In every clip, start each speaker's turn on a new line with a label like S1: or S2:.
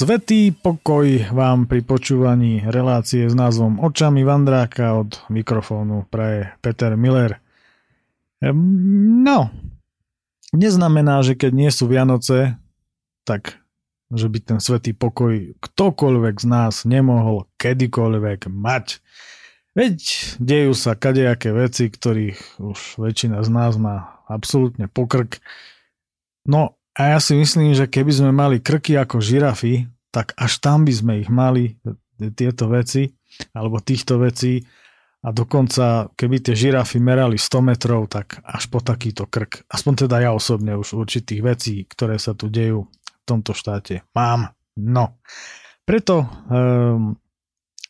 S1: Svetý pokoj vám pri počúvaní relácie s názvom Očami Vandráka od mikrofónu praje Peter Miller. No, neznamená, že keď nie sú Vianoce, tak že by ten svetý pokoj ktokoľvek z nás nemohol kedykoľvek mať. Veď dejú sa kadejaké veci, ktorých už väčšina z nás má absolútne pokrk. No a ja si myslím, že keby sme mali krky ako žirafy, tak až tam by sme ich mali, tieto veci, alebo týchto vecí. A dokonca, keby tie žirafy merali 100 metrov, tak až po takýto krk. Aspoň teda ja osobne už určitých vecí, ktoré sa tu dejú v tomto štáte, mám. No. Preto um,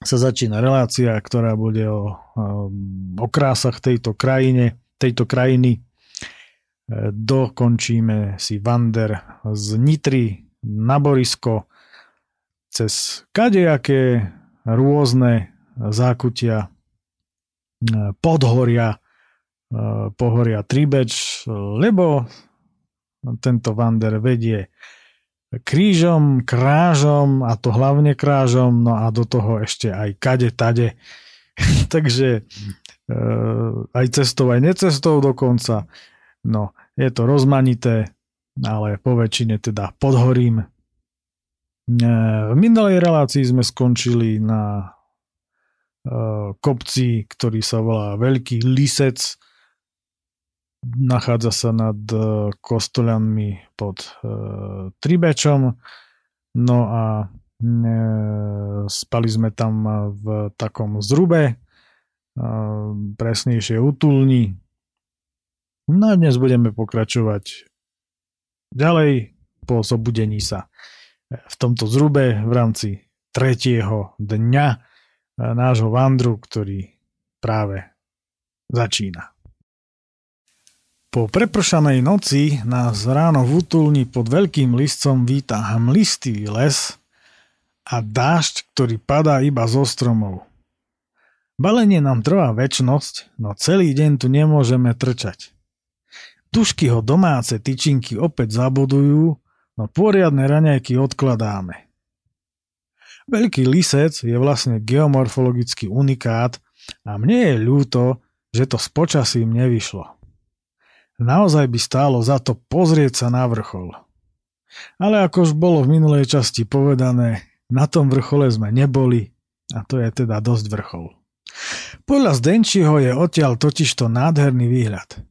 S1: sa začína relácia, ktorá bude o, um, o krásach tejto krajine, tejto krajiny dokončíme si Vander z Nitry na Borisko cez kadejaké rôzne zákutia podhoria, pohoria Tribeč, lebo tento Vander vedie krížom, krážom a to hlavne krážom, no a do toho ešte aj kade tade. Takže aj cestou, aj necestou dokonca. No, je to rozmanité, ale po väčšine teda podhorím. E, v minulej relácii sme skončili na e, kopci, ktorý sa volá Veľký Lisec. Nachádza sa nad e, kostolami pod Tribečom. No a spali sme tam v takom zrube, presnejšie utulni, No a dnes budeme pokračovať ďalej po zobudení sa v tomto zrube v rámci tretieho dňa nášho vandru, ktorý práve začína. Po prepršanej noci nás ráno v útulni pod veľkým listom víta hmlistivý les a dážď, ktorý padá iba zo stromov. Balenie nám trvá väčnosť, no celý deň tu nemôžeme trčať. Tušky ho domáce tyčinky opäť zabudujú, no poriadne raňajky odkladáme. Veľký lisec je vlastne geomorfologický unikát a mne je ľúto, že to s počasím nevyšlo. Naozaj by stálo za to pozrieť sa na vrchol. Ale ako už bolo v minulej časti povedané, na tom vrchole sme neboli a to je teda dosť vrchol. Podľa Zdenčiho je odtiaľ totižto nádherný výhľad.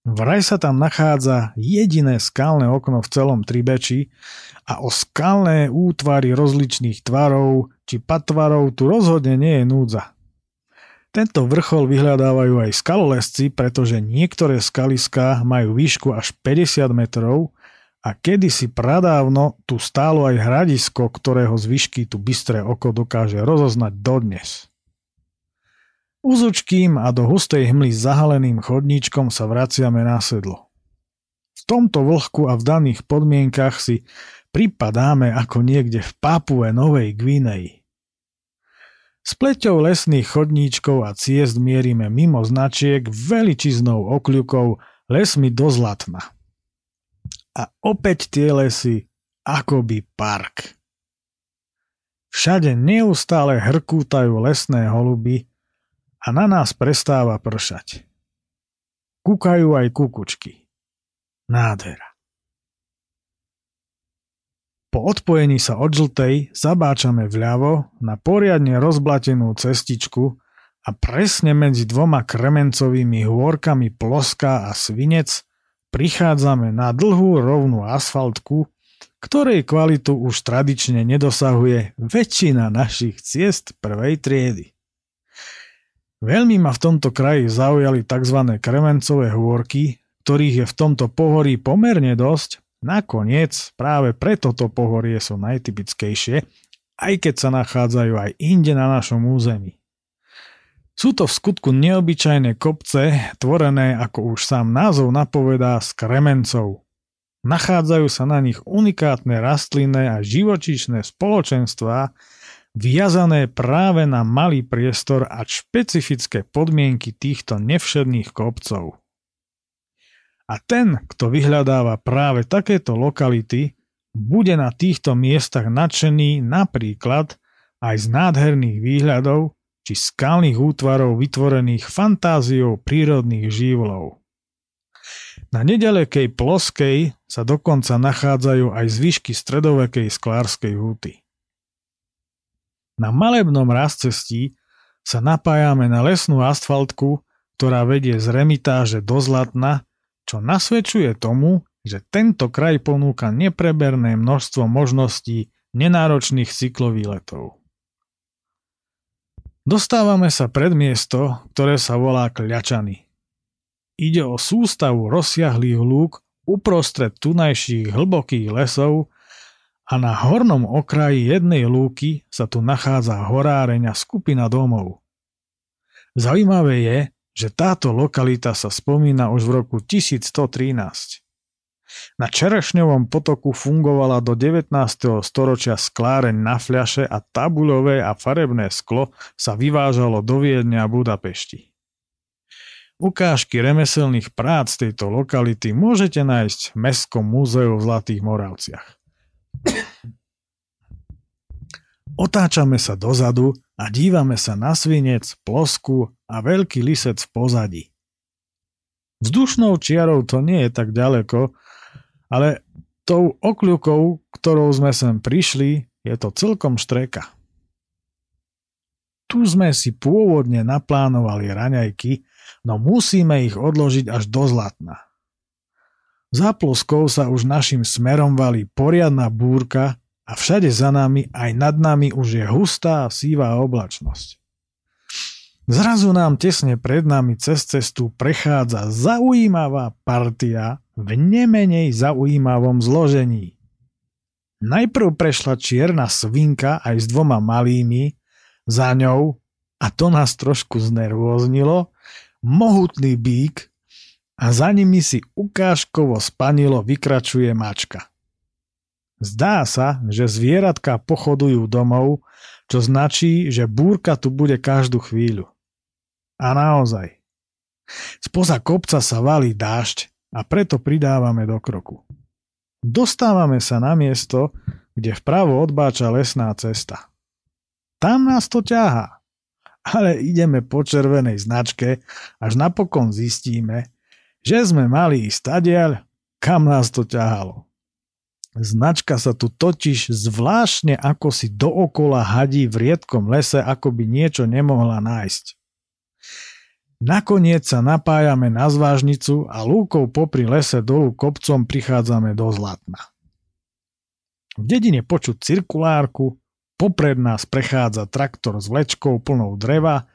S1: Vraj sa tam nachádza jediné skalné okno v celom Tribeči a o skalné útvary rozličných tvarov či patvarov tu rozhodne nie je núdza. Tento vrchol vyhľadávajú aj skalolesci, pretože niektoré skaliská majú výšku až 50 metrov a kedysi pradávno tu stálo aj hradisko, ktorého zvyšky tu bystré oko dokáže rozoznať dodnes. Uzučkým a do hustej hmly zahaleným chodníčkom sa vraciame na sedlo. V tomto vlhku a v daných podmienkach si pripadáme ako niekde v Papue Novej Gvineji. S pleťou lesných chodníčkov a ciest mierime mimo značiek veličiznou okľukou lesmi do Zlatna. A opäť tie lesy akoby park. Všade neustále hrkútajú lesné holuby a na nás prestáva pršať. Kúkajú aj kukučky. Nádhera. Po odpojení sa od žltej zabáčame vľavo na poriadne rozblatenú cestičku a presne medzi dvoma kremencovými hôrkami Ploská a Svinec prichádzame na dlhú rovnú asfaltku, ktorej kvalitu už tradične nedosahuje väčšina našich ciest prvej triedy. Veľmi ma v tomto kraji zaujali tzv. kremencové hôrky, ktorých je v tomto pohorí pomerne dosť. Nakoniec práve preto to pohorie sú najtypickejšie, aj keď sa nachádzajú aj inde na našom území. Sú to v skutku neobyčajné kopce, tvorené, ako už sám názov napovedá, z kremencov. Nachádzajú sa na nich unikátne rastlinné a živočíšne spoločenstvá, viazané práve na malý priestor a špecifické podmienky týchto nevšedných kopcov. A ten, kto vyhľadáva práve takéto lokality, bude na týchto miestach nadšený napríklad aj z nádherných výhľadov či skalných útvarov vytvorených fantáziou prírodných žívlov. Na nedalekej ploskej sa dokonca nachádzajú aj zvyšky stredovekej sklárskej húty. Na malebnom rastcestí sa napájame na lesnú asfaltku, ktorá vedie z remitáže do Zlatna, čo nasvedčuje tomu, že tento kraj ponúka nepreberné množstvo možností nenáročných cyklovýletov. Dostávame sa pred miesto, ktoré sa volá Kľačany. Ide o sústavu rozsiahlých lúk uprostred tunajších hlbokých lesov a na hornom okraji jednej lúky sa tu nachádza horáreň a skupina domov. Zaujímavé je, že táto lokalita sa spomína už v roku 1113. Na Čerešňovom potoku fungovala do 19. storočia skláreň na fľaše a tabuľové a farebné sklo sa vyvážalo do Viedne a Budapešti. Ukážky remeselných prác tejto lokality môžete nájsť v Mestskom múzeu v Zlatých Moravciach. Otáčame sa dozadu a dívame sa na svinec, plosku a veľký lisec v pozadí. Vzdušnou čiarou to nie je tak ďaleko, ale tou okľukou, ktorou sme sem prišli, je to celkom štreka. Tu sme si pôvodne naplánovali raňajky, no musíme ich odložiť až do zlatna. Za ploskou sa už našim smerom valí poriadna búrka a všade za nami aj nad nami už je hustá sívá oblačnosť. Zrazu nám tesne pred nami cez cestu prechádza zaujímavá partia v nemenej zaujímavom zložení. Najprv prešla čierna svinka aj s dvoma malými, za ňou, a to nás trošku znervóznilo, mohutný bík a za nimi si ukážkovo spanilo vykračuje mačka. Zdá sa, že zvieratka pochodujú domov, čo značí, že búrka tu bude každú chvíľu. A naozaj. Spoza kopca sa valí dážď a preto pridávame do kroku. Dostávame sa na miesto, kde vpravo odbáča lesná cesta. Tam nás to ťahá. Ale ideme po červenej značke, až napokon zistíme, že sme mali ísť tadiaľ, kam nás to ťahalo. Značka sa tu totiž zvláštne ako si dookola hadí v riedkom lese, ako by niečo nemohla nájsť. Nakoniec sa napájame na zvážnicu a lúkou popri lese dolu kopcom prichádzame do Zlatna. V dedine počuť cirkulárku, popred nás prechádza traktor s vlečkou plnou dreva,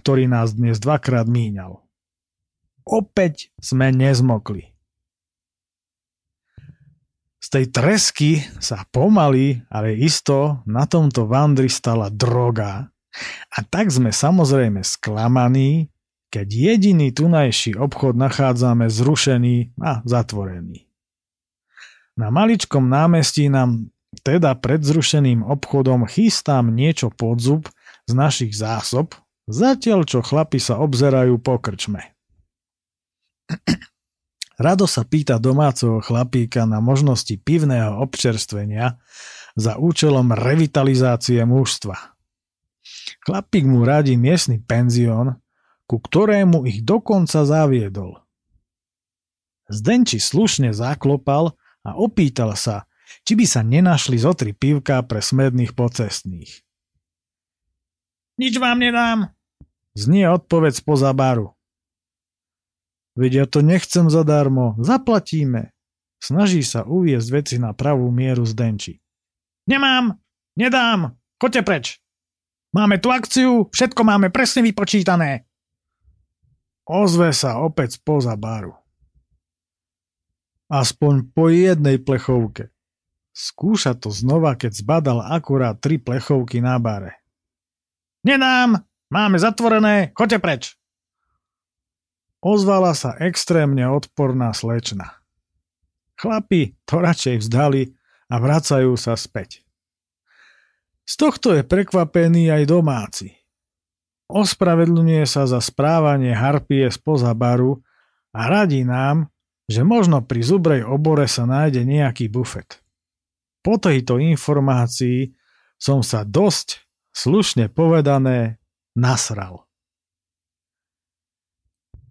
S1: ktorý nás dnes dvakrát míňal. Opäť sme nezmokli. Z tej tresky sa pomaly, ale isto na tomto vandri stala droga a tak sme samozrejme sklamaní, keď jediný tunajší obchod nachádzame zrušený a zatvorený. Na maličkom námestí nám teda pred zrušeným obchodom chystám niečo pod zub z našich zásob, zatiaľ čo chlapi sa obzerajú po krčme. Rado sa pýta domáceho chlapíka na možnosti pivného občerstvenia za účelom revitalizácie mužstva. Chlapík mu radí miestny penzión, ku ktorému ich dokonca zaviedol. Zdenči slušne zaklopal a opýtal sa, či by sa nenašli zo tri pivka pre smedných pocestných. Nič vám nedám, znie odpoveď spoza baru. Veď ja to nechcem zadarmo, zaplatíme. Snaží sa uviezť veci na pravú mieru Zdenči. Nemám, nedám, choďte preč. Máme tu akciu, všetko máme presne vypočítané. Ozve sa opäť spoza baru. Aspoň po jednej plechovke. Skúša to znova, keď zbadal akurát tri plechovky na bare. Nedám, máme zatvorené, choďte preč. Ozvala sa extrémne odporná slečna. Chlapi to radšej vzdali a vracajú sa späť. Z tohto je prekvapený aj domáci. Ospravedlňuje sa za správanie harpie spoza baru a radí nám, že možno pri zubrej obore sa nájde nejaký bufet. po tejto informácii som sa dosť, slušne povedané, nasral.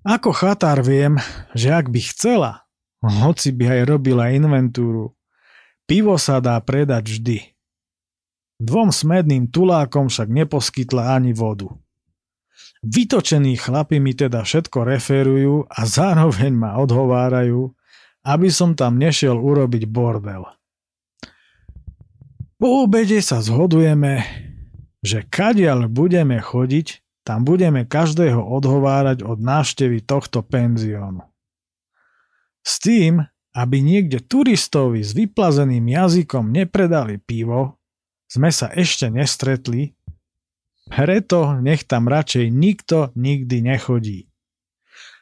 S1: Ako chatár viem, že ak by chcela, hoci by aj robila inventúru, pivo sa dá predať vždy. Dvom smedným tulákom však neposkytla ani vodu. Vytočení chlapi mi teda všetko referujú a zároveň ma odhovárajú, aby som tam nešiel urobiť bordel. Po obede sa zhodujeme, že kadiaľ budeme chodiť, tam budeme každého odhovárať od návštevy tohto penziónu. S tým, aby niekde turistovi s vyplazeným jazykom nepredali pivo, sme sa ešte nestretli, preto nech tam radšej nikto nikdy nechodí.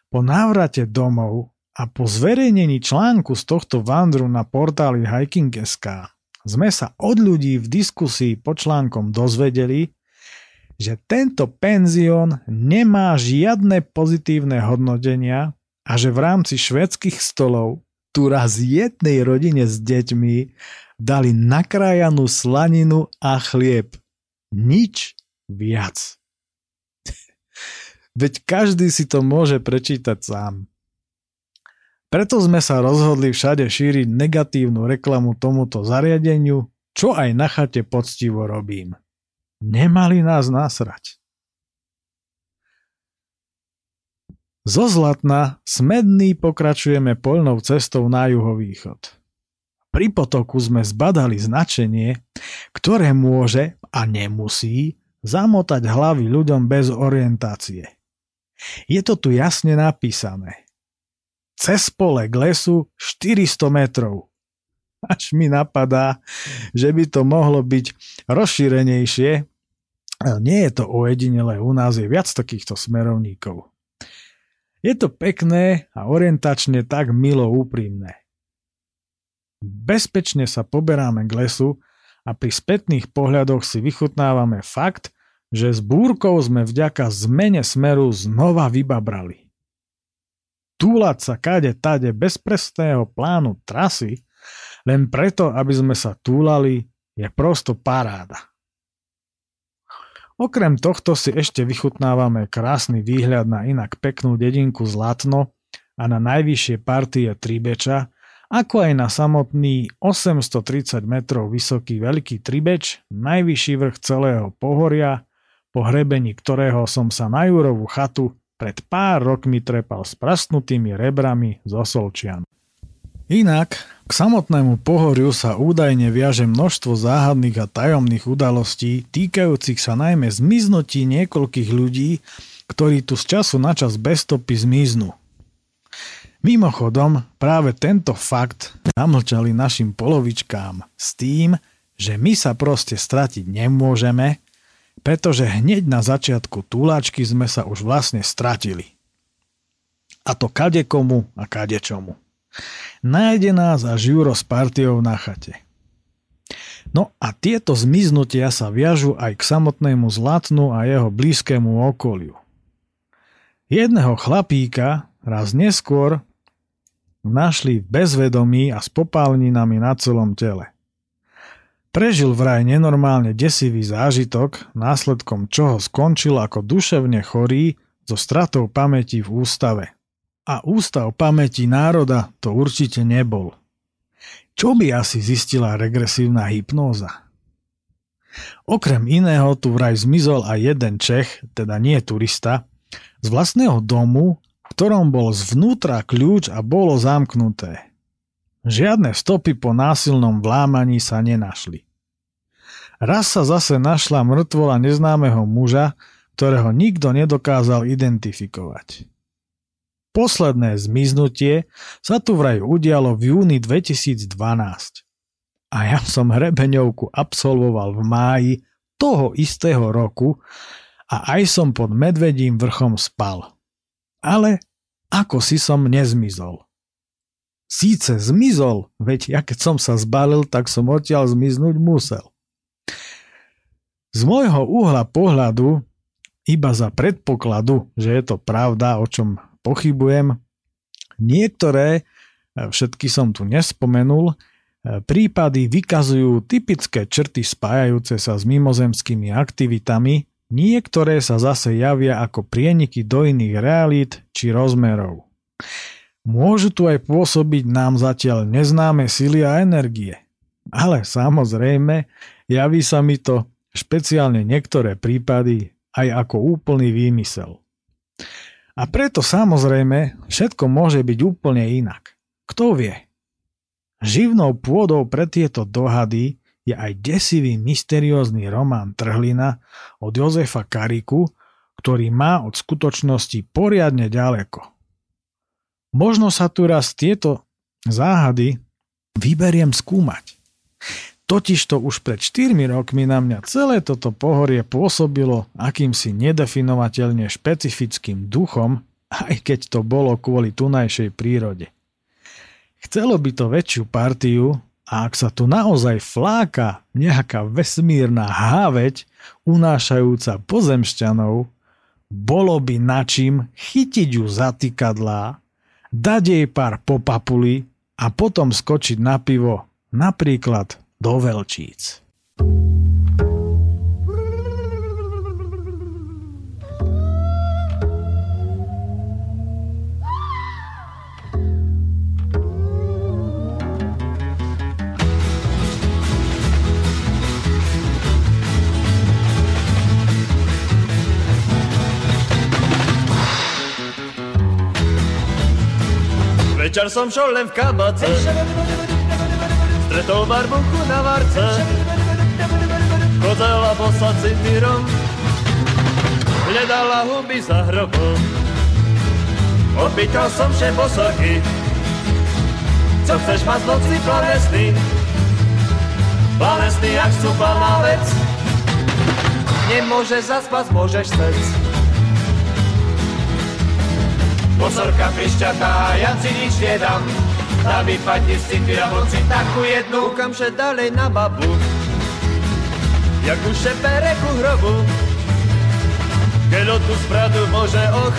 S1: Po návrate domov a po zverejnení článku z tohto vandru na portáli Hiking.sk sme sa od ľudí v diskusii po článkom dozvedeli, že tento penzión nemá žiadne pozitívne hodnotenia a že v rámci švedských stolov tu raz jednej rodine s deťmi dali nakrájanú slaninu a chlieb. Nič viac. Veď každý si to môže prečítať sám. Preto sme sa rozhodli všade šíriť negatívnu reklamu tomuto zariadeniu, čo aj na chate poctivo robím. Nemali nás nasrať. Zo Zlatna smedný pokračujeme poľnou cestou na juhovýchod. Pri potoku sme zbadali značenie, ktoré môže a nemusí zamotať hlavy ľuďom bez orientácie. Je to tu jasne napísané cez pole k lesu 400 metrov. Až mi napadá, že by to mohlo byť rozšírenejšie. Nie je to ojedinele, u nás je viac takýchto smerovníkov. Je to pekné a orientačne tak milo úprimné. Bezpečne sa poberáme k lesu a pri spätných pohľadoch si vychutnávame fakt, že s búrkou sme vďaka zmene smeru znova vybabrali túlať sa kade tade bez presného plánu trasy, len preto, aby sme sa túlali, je prosto paráda. Okrem tohto si ešte vychutnávame krásny výhľad na inak peknú dedinku Zlatno a na najvyššie partie Tribeča, ako aj na samotný 830 metrov vysoký Veľký Tribeč, najvyšší vrch celého pohoria, po hrebení ktorého som sa na Jurovú chatu pred pár rokmi trepal s prasnutými rebrami zo Solčian. Inak, k samotnému pohoriu sa údajne viaže množstvo záhadných a tajomných udalostí týkajúcich sa najmä zmiznutí niekoľkých ľudí, ktorí tu z času na čas bez stopy zmiznú. Mimochodom, práve tento fakt namlčali našim polovičkám s tým, že my sa proste stratiť nemôžeme pretože hneď na začiatku túlačky sme sa už vlastne stratili. A to kade komu a kade čomu. Nájde nás až Juro s partiou na chate. No a tieto zmiznutia sa viažu aj k samotnému Zlatnu a jeho blízkému okoliu. Jedného chlapíka raz neskôr našli v bezvedomí a s popálninami na celom tele. Prežil vraj nenormálne desivý zážitok, následkom čoho skončil ako duševne chorý so stratou pamäti v ústave. A ústav pamäti národa to určite nebol. Čo by asi zistila regresívna hypnóza? Okrem iného tu vraj zmizol aj jeden Čech, teda nie turista, z vlastného domu, v ktorom bol zvnútra kľúč a bolo zamknuté. Žiadne stopy po násilnom vlámaní sa nenašli. Raz sa zase našla mŕtvola neznámeho muža, ktorého nikto nedokázal identifikovať. Posledné zmiznutie sa tu vraj udialo v júni 2012. A ja som hrebeňovku absolvoval v máji toho istého roku a aj som pod medvedím vrchom spal. Ale ako si som nezmizol. Síce zmizol, veď ja keď som sa zbalil, tak som odtiaľ zmiznúť musel. Z môjho uhla pohľadu, iba za predpokladu, že je to pravda, o čom pochybujem, niektoré, e, všetky som tu nespomenul, prípady vykazujú typické črty spájajúce sa s mimozemskými aktivitami, niektoré sa zase javia ako prieniky do iných realít či rozmerov. Môžu tu aj pôsobiť nám zatiaľ neznáme sily a energie. Ale samozrejme, javí sa mi to špeciálne niektoré prípady aj ako úplný výmysel. A preto samozrejme všetko môže byť úplne inak. Kto vie? Živnou pôdou pre tieto dohady je aj desivý mysteriózny román Trhlina od Jozefa Kariku, ktorý má od skutočnosti poriadne ďaleko. Možno sa tu raz tieto záhady vyberiem skúmať. Totižto už pred 4 rokmi na mňa celé toto pohorie pôsobilo akýmsi nedefinovateľne špecifickým duchom, aj keď to bolo kvôli tunajšej prírode. Chcelo by to väčšiu partiu a ak sa tu naozaj fláka nejaká vesmírna háveť unášajúca pozemšťanov, bolo by načím chytiť ju zatýkadlá dať jej pár po papuli a potom skočiť na pivo, napríklad do Velčíc.
S2: Večer som šol len v kabace, stretol barbunku na varce, kozela bosa cintírom, hľadala huby za hrobom. Opýtal som vše bosoky, co chceš mať z noci planesný, planesný jak na vec, nemôže zaspať, môžeš sec. Pozorka prišťatá, ja si nič nedám. Na vypadni si ty a moci takú jednu. Kúkam že dalej na babu, jak už šepere ku hrobu. Keď tu spradu môže och,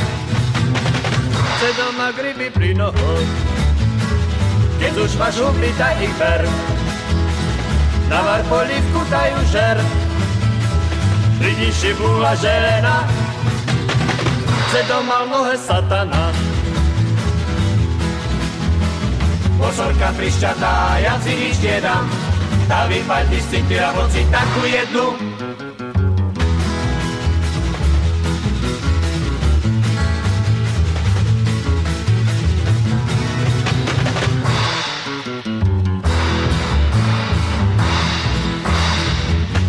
S2: chce doma gryby pri nohoch. Keď už máš huby, daj ich ber. Na var polivku dajú žer. Vidíš šibula žena, chce doma nohe satana. Pozorka prišťatá, ja si nič nedám, tá vypadni si ty a moci takú jednu.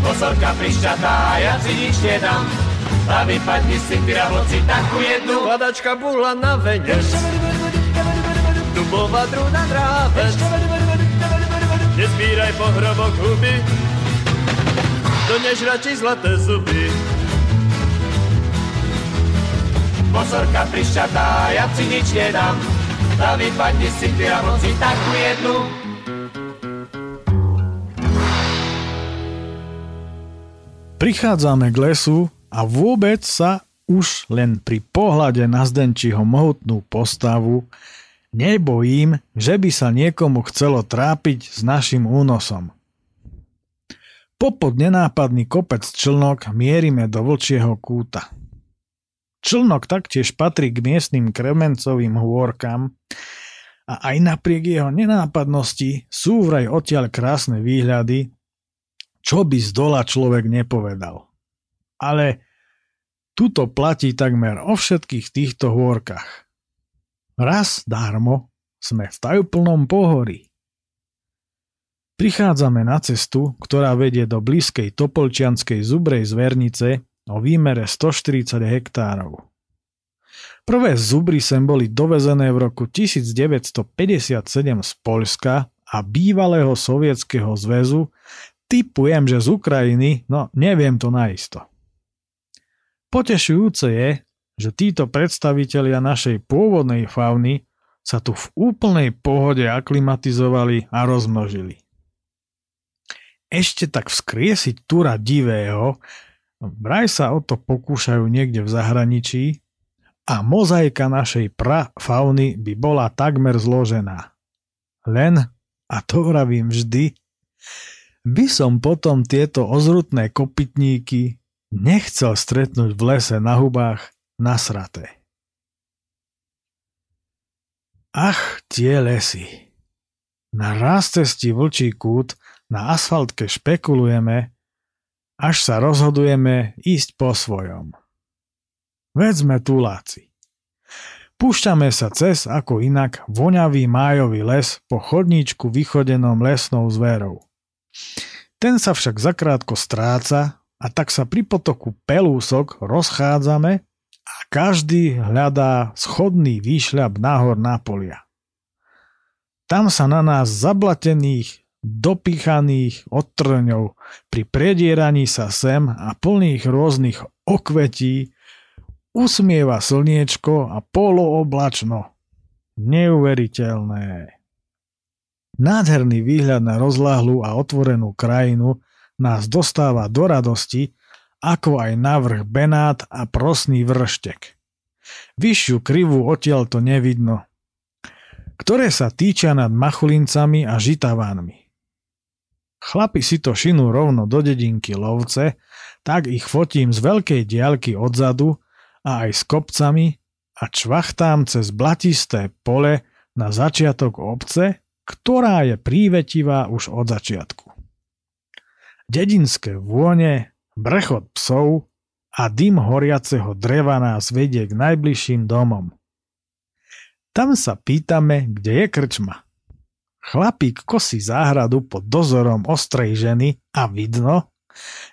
S2: Pozorka prišťatá, ja si nič nedám, a vypadni si ty a moci takú jednu. Kladačka bula na venec, dubová drúna drávec. Nezbíraj pohrobok huby, donež radšej zlaté zuby. Pozorka prišťatá, ja si nič nedám, a vypadni si ty a moci takú jednu.
S1: Prichádzame k lesu, a vôbec sa už len pri pohľade na Zdenčiho mohutnú postavu nebojím, že by sa niekomu chcelo trápiť s našim únosom. Popod nenápadný kopec člnok mierime do vlčieho kúta. Člnok taktiež patrí k miestnym kremencovým hôrkam a aj napriek jeho nenápadnosti sú vraj odtiaľ krásne výhľady, čo by z dola človek nepovedal ale tuto platí takmer o všetkých týchto hôrkach. Raz dármo sme v tajúplnom pohorí. Prichádzame na cestu, ktorá vedie do blízkej Topolčianskej zubrej zvernice o výmere 140 hektárov. Prvé zubry sem boli dovezené v roku 1957 z Poľska a bývalého sovietskeho zväzu, typujem, že z Ukrajiny, no neviem to naisto. Potešujúce je, že títo predstavitelia našej pôvodnej fauny sa tu v úplnej pohode aklimatizovali a rozmnožili. Ešte tak vzkriesiť túra divého, vraj sa o to pokúšajú niekde v zahraničí a mozaika našej prafauny by bola takmer zložená. Len a to vravím vždy, by som potom tieto ozrutné kopytníky nechcel stretnúť v lese na hubách nasraté. Ach, tie lesy. Na raz cesti vlčí kút na asfaltke špekulujeme, až sa rozhodujeme ísť po svojom. Veď sme tuláci. Púšťame sa cez ako inak voňavý májový les po chodníčku vychodenom lesnou zverou. Ten sa však zakrátko stráca a tak sa pri potoku pelúsok rozchádzame a každý hľadá schodný výšľab nahor na polia. Tam sa na nás zablatených, dopíchaných odtrňov pri predieraní sa sem a plných rôznych okvetí usmieva slniečko a polooblačno. Neuveriteľné. Nádherný výhľad na rozláhlu a otvorenú krajinu nás dostáva do radosti, ako aj navrh Benát a prosný vrštek. Vyššiu krivu odtiaľ to nevidno, ktoré sa týčia nad machulincami a žitavánmi. Chlapi si to šinú rovno do dedinky lovce, tak ich fotím z veľkej diaľky odzadu a aj s kopcami a čvachtám cez blatisté pole na začiatok obce, ktorá je prívetivá už od začiatku. Dedinské vône, brechod psov a dym horiaceho dreva nás vedie k najbližším domom. Tam sa pýtame, kde je krčma. Chlapík kosí záhradu pod dozorom ostrej ženy a vidno,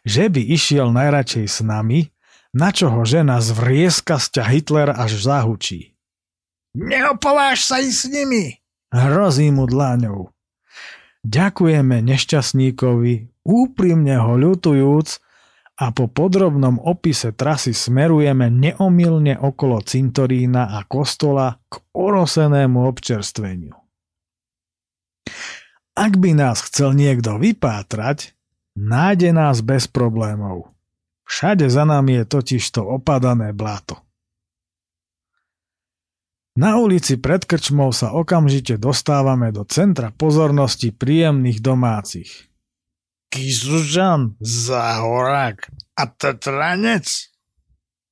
S1: že by išiel najradšej s nami, na čo ho žena zvrieska sťa Hitler až zahučí. Neopováž sa i s nimi! Hrozí mu dláňou. Ďakujeme nešťastníkovi, úprimne ho ľutujúc a po podrobnom opise trasy smerujeme neomilne okolo cintorína a kostola k orosenému občerstveniu. Ak by nás chcel niekto vypátrať, nájde nás bez problémov. Všade za nami je totiž to opadané blato. Na ulici pred krčmou sa okamžite dostávame do centra pozornosti príjemných domácich. Kisužan, Zahorák a Tatranec?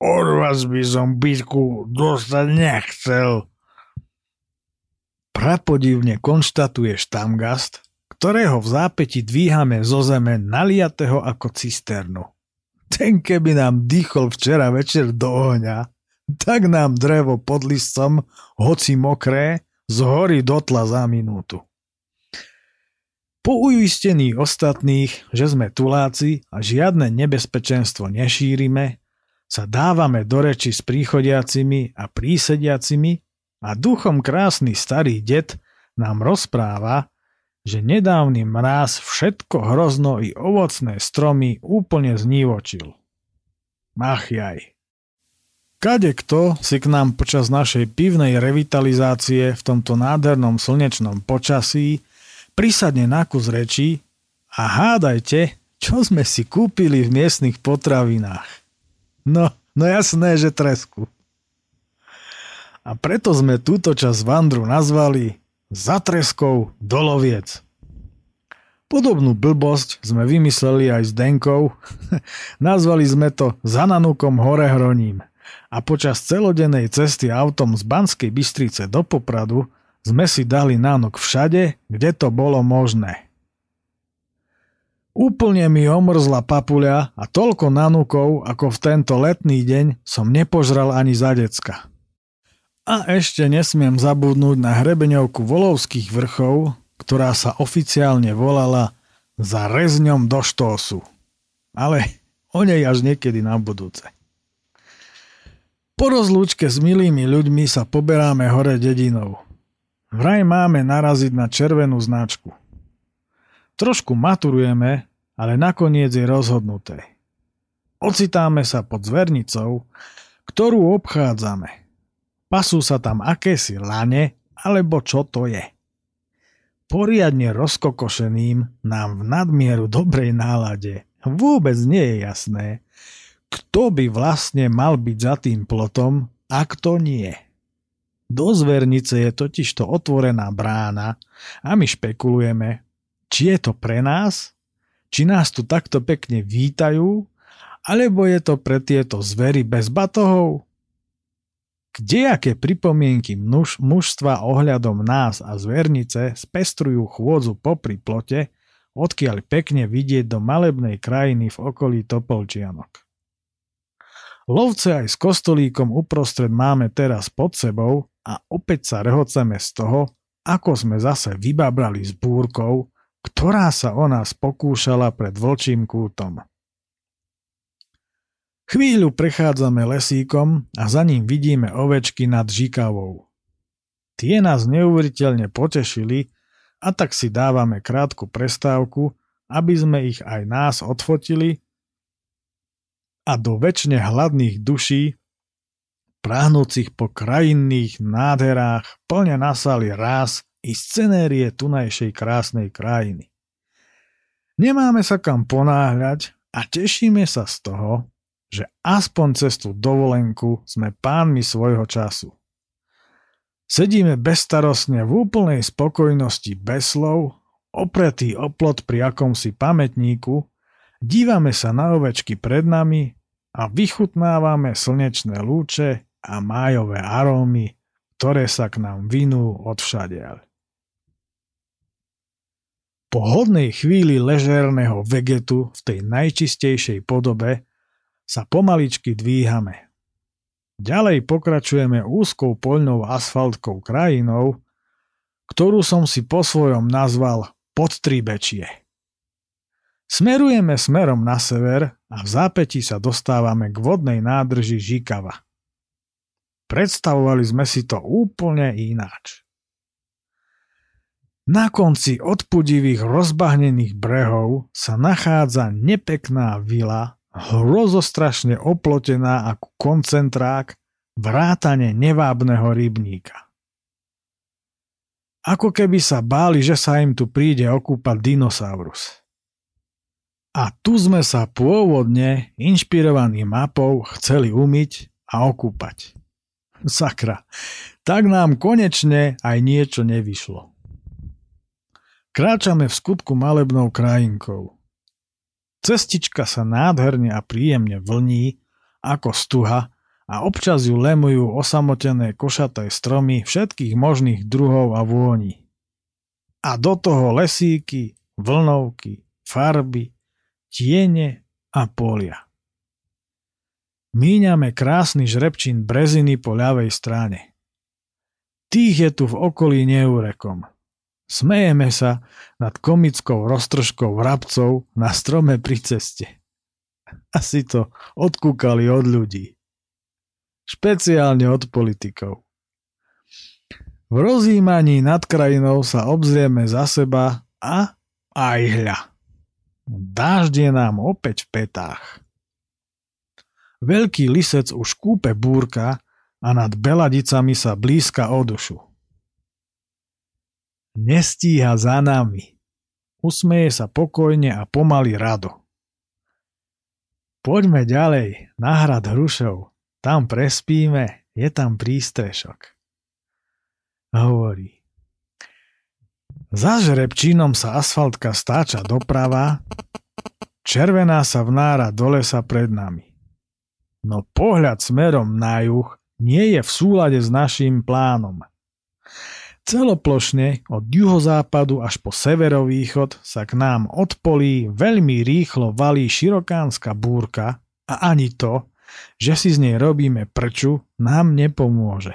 S1: Od vás by som bytku dostať nechcel. Prapodivne konštatuje štamgast, ktorého v zápäti dvíhame zo zeme naliatého ako cisternu. Ten keby nám dýchol včera večer do ohňa, tak nám drevo pod listom, hoci mokré, zhorí dotla za minútu. Po uistení ostatných, že sme tuláci a žiadne nebezpečenstvo nešírime, sa dávame do reči s príchodiacimi a prísediacimi a duchom krásny starý det nám rozpráva, že nedávny mráz všetko hrozno i ovocné stromy úplne znívočil. Ach jaj. Kade kto si k nám počas našej pivnej revitalizácie v tomto nádhernom slnečnom počasí prisadne na kus reči a hádajte, čo sme si kúpili v miestnych potravinách. No, no jasné, že tresku. A preto sme túto časť vandru nazvali Zatreskou doloviec. Podobnú blbosť sme vymysleli aj s Denkou. Nazvali sme to Zananukom hore hroním. A počas celodennej cesty autom z Banskej Bystrice do Popradu sme si dali nánok všade, kde to bolo možné. Úplne mi omrzla papuľa a toľko nanukov, ako v tento letný deň som nepožral ani za decka. A ešte nesmiem zabudnúť na hrebeňovku Volovských vrchov, ktorá sa oficiálne volala za rezňom do štósu. Ale o nej až niekedy na budúce. Po rozlúčke s milými ľuďmi sa poberáme hore dedinou. Vraj máme naraziť na červenú značku. Trošku maturujeme, ale nakoniec je rozhodnuté. Ocitáme sa pod zvernicou, ktorú obchádzame – Pasú sa tam akési lane, alebo čo to je. Poriadne rozkokošeným nám v nadmieru dobrej nálade vôbec nie je jasné, kto by vlastne mal byť za tým plotom a kto nie. Do zvernice je totižto otvorená brána a my špekulujeme, či je to pre nás, či nás tu takto pekne vítajú, alebo je to pre tieto zvery bez batohov? Kdejaké pripomienky muž, mužstva ohľadom nás a zvernice spestrujú chôdzu popri plote, odkiaľ pekne vidieť do malebnej krajiny v okolí Topolčianok. Lovce aj s kostolíkom uprostred máme teraz pod sebou a opäť sa rehoceme z toho, ako sme zase vybabrali s búrkou, ktorá sa o nás pokúšala pred vlčím kútom. Chvíľu prechádzame lesíkom a za ním vidíme ovečky nad žikavou. Tie nás neuveriteľne potešili a tak si dávame krátku prestávku, aby sme ich aj nás odfotili a do väčšine hladných duší, práhnúcich po krajinných nádherách, plne nasali raz i scenérie tunajšej krásnej krajiny. Nemáme sa kam ponáhľať a tešíme sa z toho, že aspoň cez tú dovolenku sme pánmi svojho času. Sedíme bezstarostne v úplnej spokojnosti bez slov, opretý oplot pri akomsi pamätníku, dívame sa na ovečky pred nami a vychutnávame slnečné lúče a májové arómy, ktoré sa k nám vinú odvšadiaľ. Po hodnej chvíli ležérneho vegetu v tej najčistejšej podobe sa pomaličky dvíhame. Ďalej pokračujeme úzkou poľnou asfaltkou krajinou, ktorú som si po svojom nazval Podtribečie. Smerujeme smerom na sever a v zápäti sa dostávame k vodnej nádrži Žikava. Predstavovali sme si to úplne ináč. Na konci odpudivých rozbahnených brehov sa nachádza nepekná vila hrozostrašne oplotená ako koncentrák vrátane nevábneho rybníka. Ako keby sa báli, že sa im tu príde okúpať dinosaurus. A tu sme sa pôvodne, inšpirovaní mapou, chceli umyť a okúpať. Sakra, tak nám konečne aj niečo nevyšlo. Kráčame v skutku malebnou krajinkou. Cestička sa nádherne a príjemne vlní ako stuha a občas ju lemujú osamotené košaté stromy všetkých možných druhov a vôni. A do toho lesíky, vlnovky, farby, tiene a polia. Míňame krásny žrebčín breziny po ľavej strane. Tých je tu v okolí neurekom – Smejeme sa nad komickou roztržkou vrabcov na strome pri ceste. Asi to odkúkali od ľudí. Špeciálne od politikov. V rozjímaní nad krajinou sa obzrieme za seba a aj hľa. Dážď je nám opäť v petách. Veľký lisec už kúpe búrka a nad beladicami sa blízka o dušu. Nestíha za nami. Usmeje sa pokojne a pomaly rado. Poďme ďalej, na hrad Hrušov. Tam prespíme, je tam prístrešok. Hovorí. Za žrebčínom sa asfaltka stáča doprava, červená sa vnára do lesa pred nami. No pohľad smerom na juh nie je v súlade s naším plánom. Celoplošne od juhozápadu až po severovýchod sa k nám od polí veľmi rýchlo valí širokánska búrka a ani to, že si z nej robíme prču, nám nepomôže.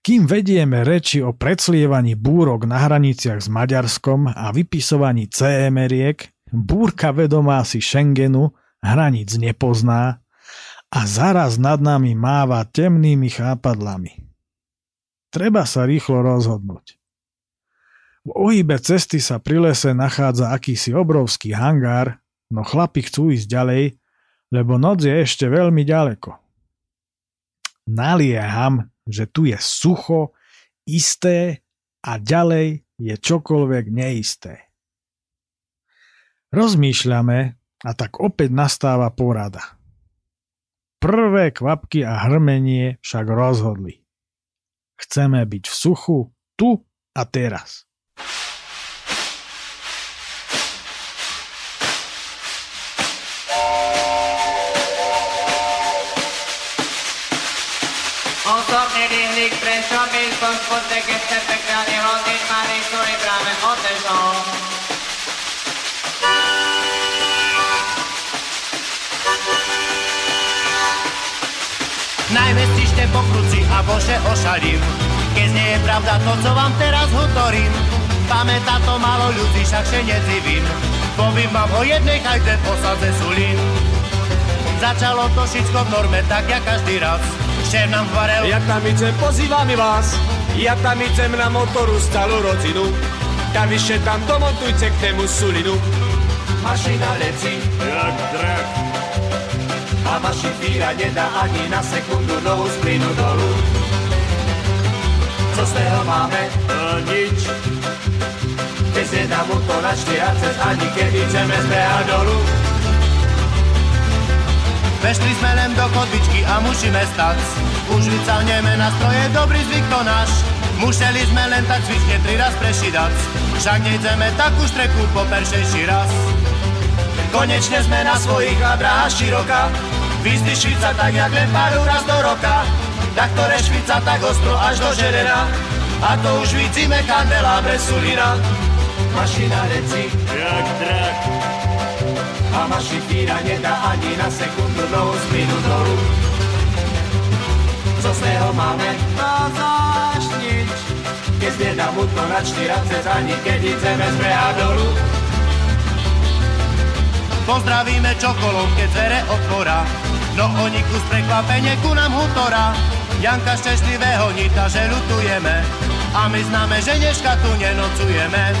S1: Kým vedieme reči o predslievaní búrok na hraniciach s Maďarskom a vypisovaní CMR-iek, búrka vedomá si Schengenu hraníc nepozná a zaraz nad nami máva temnými chápadlami. Treba sa rýchlo rozhodnúť. V ohybe cesty sa pri lese nachádza akýsi obrovský hangár, no chlapi chcú ísť ďalej, lebo noc je ešte veľmi ďaleko. Nalieham, že tu je sucho, isté a ďalej je čokoľvek neisté. Rozmýšľame a tak opäť nastáva porada. Prvé kvapky a hrmenie však rozhodli. Chceme byť v suchu, tu a teraz.
S2: Osobne vyhlik pre shopping, po spoteke chce pekne hodiť, malý, ktorý práve otešol. Najmä stište po kruci a bože ošalím, keď nie je pravda to, co vám teraz hovorím. Pamätá to malo ľudí, však še nezivím. Povím vám o jednej chajte posadze Sulín. Začalo to všetko v norme, tak jak každý raz. Šéf nám varel,
S3: Jak tam idem, pozývame vás. Ja tam idem na motoru stálu rodinu. Kaviše tam domontujte k tému sulinu.
S2: mašina leci,
S3: Jak drak.
S2: A vaši fíra nedá ani na sekundu nohu z plynu dolu. Co z toho máme?
S3: A nič.
S2: Keď nedá mu to na 40, ani keby chceme zbehať dolu.
S4: Vešli sme len do chodbičky a musíme stať. Už vycalneme na stroje, dobrý zvyk to náš. Museli sme len tak zvyšne tri raz prešidať. Však nejdeme takú štreku po peršejší raz.
S2: Konečne sme na svojich a dráha široká. Vyzdyšiť sa tak, jak len pár raz do roka. Tak to rešvica tak ostro až do žerena. A to už vidíme kandelábre sulina. Mašina leci
S3: Jak drak.
S2: a maši fíra nedá ani na sekundu z plynu dolu. Co z toho máme? No záš nič. Keď nedá mu to na 40, ani keď chceme zbehať dolu.
S4: Pozdravíme čokolom, keď dvere otvora. No oni kus prekvapenie ku nám hutora. Janka šťastlivého nita, že ľutujeme. A my známe, že dneška tu nenocujeme.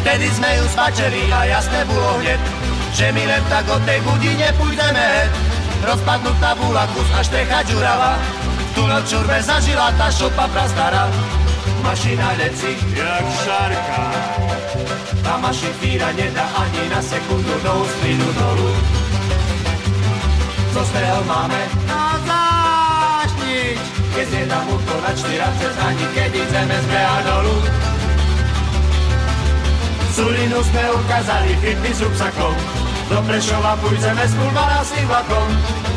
S2: Vtedy sme ju spačeli a jasné bolo hneď, že my len tak od tej budi nepújdeme hed. Rozpadnutá bula kus a štrecha ďurava, tu noc čurbe zažila tá šopa prastara. Mašina leci
S3: Jak šarka.
S2: a maši fíra nedá ani na sekundu z plynu dolu. Co z toho máme? No záš nič. Keď nedá mu to na 40, ani kedy chceme zbehať dolu. Sulinu sme ukázali fitný s rúbsakom. Do Prešova pôjdeme s pulvarásnym vlakom.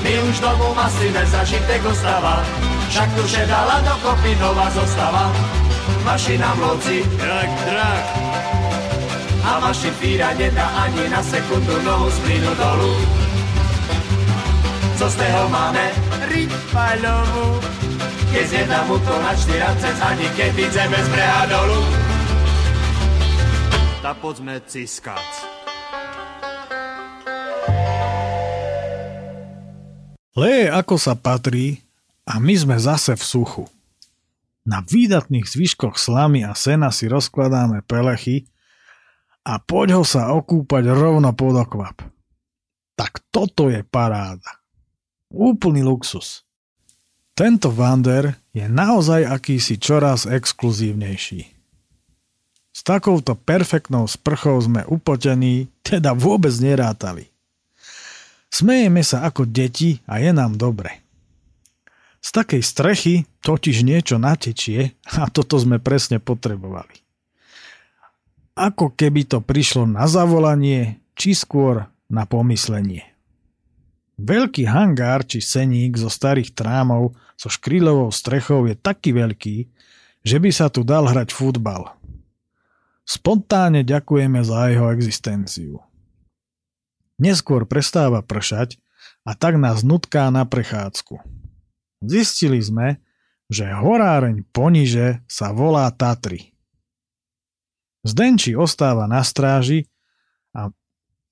S2: My už domov maslíme, zažitek ostáva. Však tu dala dokopy nová zostava. Mašina v loci
S3: Jak drak.
S2: a vaši fíra nedá ani na sekundu nohu z plynu dolu. Co z toho máme? Riť paľovú. Keď zjedá mu to na 40, ani keď ideme z breha dolu.
S3: Ta poďme ciskať.
S1: Leje ako sa patrí a my sme zase v suchu. Na výdatných zvyškoch slamy a sena si rozkladáme pelechy a poď ho sa okúpať rovno pod okvap. Tak toto je paráda. Úplný luxus. Tento Vander je naozaj akýsi čoraz exkluzívnejší. S takouto perfektnou sprchou sme upotení, teda vôbec nerátali. Smejeme sa ako deti a je nám dobre. Z takej strechy totiž niečo natečie a toto sme presne potrebovali. Ako keby to prišlo na zavolanie, či skôr na pomyslenie. Veľký hangár či seník zo starých trámov so škrílovou strechou je taký veľký, že by sa tu dal hrať futbal. Spontánne ďakujeme za jeho existenciu. Neskôr prestáva pršať a tak nás nutká na prechádzku. Zistili sme, že horáreň poniže sa volá Tatry. Zdenči ostáva na stráži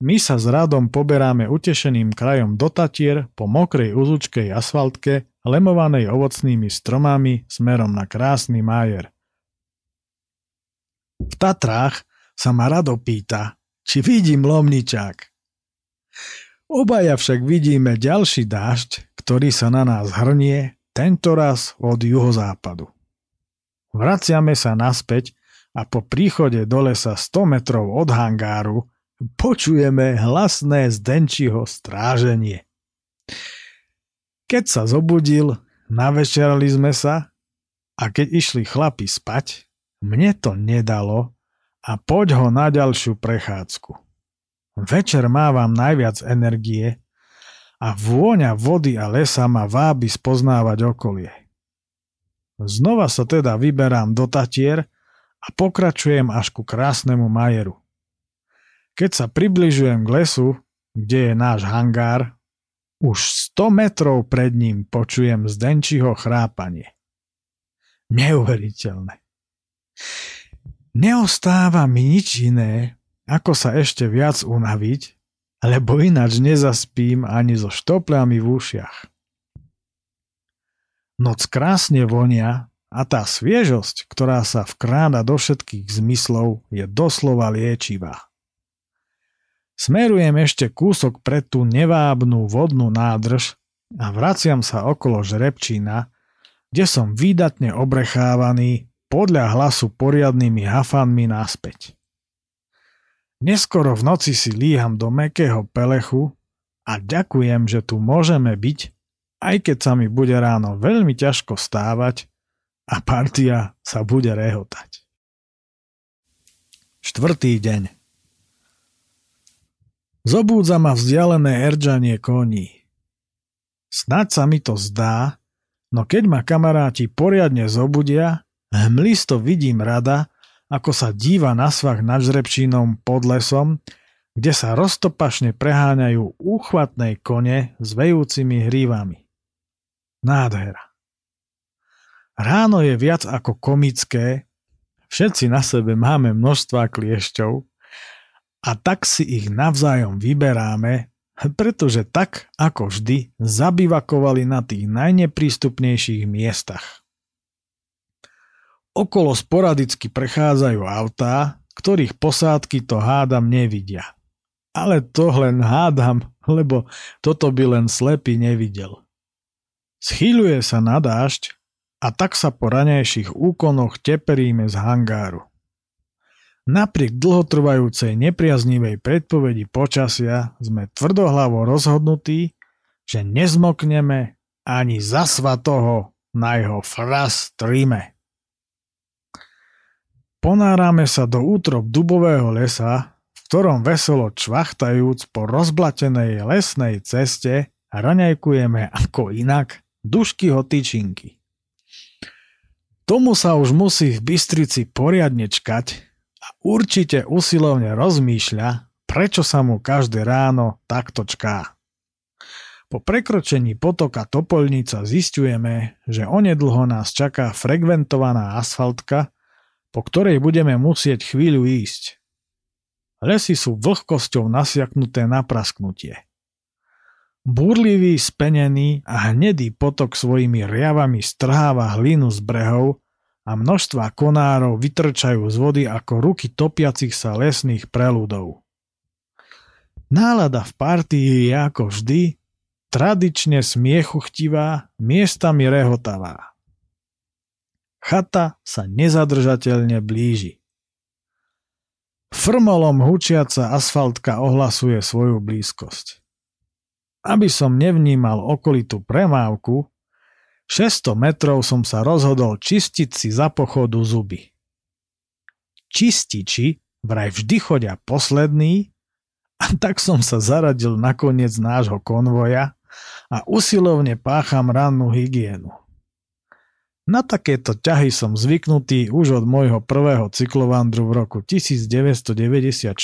S1: my sa s radom poberáme utešeným krajom do Tatier po mokrej uzučkej asfaltke, lemovanej ovocnými stromami smerom na krásny májer. V Tatrách sa ma rado pýta, či vidím lomničák. Obaja však vidíme ďalší dážď, ktorý sa na nás hrnie, tentoraz od juhozápadu. Vraciame sa naspäť a po príchode do lesa 100 metrov od hangáru počujeme hlasné zdenčiho stráženie. Keď sa zobudil, navečerali sme sa A keď išli chlapi spať, mne to nedalo a poď ho na ďalšiu prechádzku. Večer mávam najviac energie a vôňa vody a lesa ma vábi spoznávať okolie. Znova sa teda vyberám do Tatier a pokračujem až ku krásnemu Majeru. Keď sa približujem k lesu, kde je náš hangár, už 100 metrov pred ním počujem Zdenčiho chrápanie. Neuveriteľné. Neostáva mi nič iné, ako sa ešte viac unaviť, lebo ináč nezaspím ani so štopľami v ušiach. Noc krásne vonia a tá sviežosť, ktorá sa vkráda do všetkých zmyslov, je doslova liečivá. Smerujem ešte kúsok pred tú nevábnú vodnú nádrž a vraciam sa okolo žrebčína, kde som výdatne obrechávaný podľa hlasu poriadnymi hafanmi naspäť. Neskoro v noci si líham do mekého pelechu a ďakujem, že tu môžeme byť, aj keď sa mi bude ráno veľmi ťažko stávať a partia sa bude rehotať. Štvrtý deň Zobúdza ma vzdialené erdžanie koní. Snaď sa mi to zdá, no keď ma kamaráti poriadne zobudia, hmlisto vidím rada, ako sa díva na svach nad žrebčínom pod lesom, kde sa roztopašne preháňajú úchvatné kone s vejúcimi hrívami. Nádhera. Ráno je viac ako komické, všetci na sebe máme množstva kliešťov, a tak si ich navzájom vyberáme, pretože tak ako vždy zabivakovali na tých najneprístupnejších miestach. Okolo sporadicky prechádzajú autá, ktorých posádky to hádam nevidia. Ale to len hádam, lebo toto by len slepý nevidel. Schýľuje sa na dážď a tak sa po ranejších úkonoch teperíme z hangáru. Napriek dlhotrvajúcej nepriaznivej predpovedi počasia sme tvrdohlavo rozhodnutí, že nezmokneme ani za svatoho na jeho fras tríme. Ponárame sa do útrop dubového lesa, v ktorom veselo čvachtajúc po rozblatenej lesnej ceste raňajkujeme ako inak duškyho tyčinky. Tomu sa už musí v Bystrici poriadne čkať, a určite usilovne rozmýšľa, prečo sa mu každé ráno takto čká. Po prekročení potoka Topolnica zistujeme, že onedlho nás čaká frekventovaná asfaltka, po ktorej budeme musieť chvíľu ísť. Lesy sú vlhkosťou nasiaknuté na prasknutie. Búrlivý, spenený a hnedý potok svojimi riavami strháva hlinu z brehov a množstva konárov vytrčajú z vody ako ruky topiacich sa lesných preludov. Nálada v partii je ako vždy tradične smiechuchtivá, miestami rehotavá. Chata sa nezadržateľne blíži. Frmolom hučiaca asfaltka ohlasuje svoju blízkosť. Aby som nevnímal okolitú premávku, 600 metrov som sa rozhodol čistiť si za pochodu zuby. Čističi vraj vždy chodia posledný a tak som sa zaradil na koniec nášho konvoja a usilovne pácham rannú hygienu. Na takéto ťahy som zvyknutý už od môjho prvého cyklovandru v roku 1994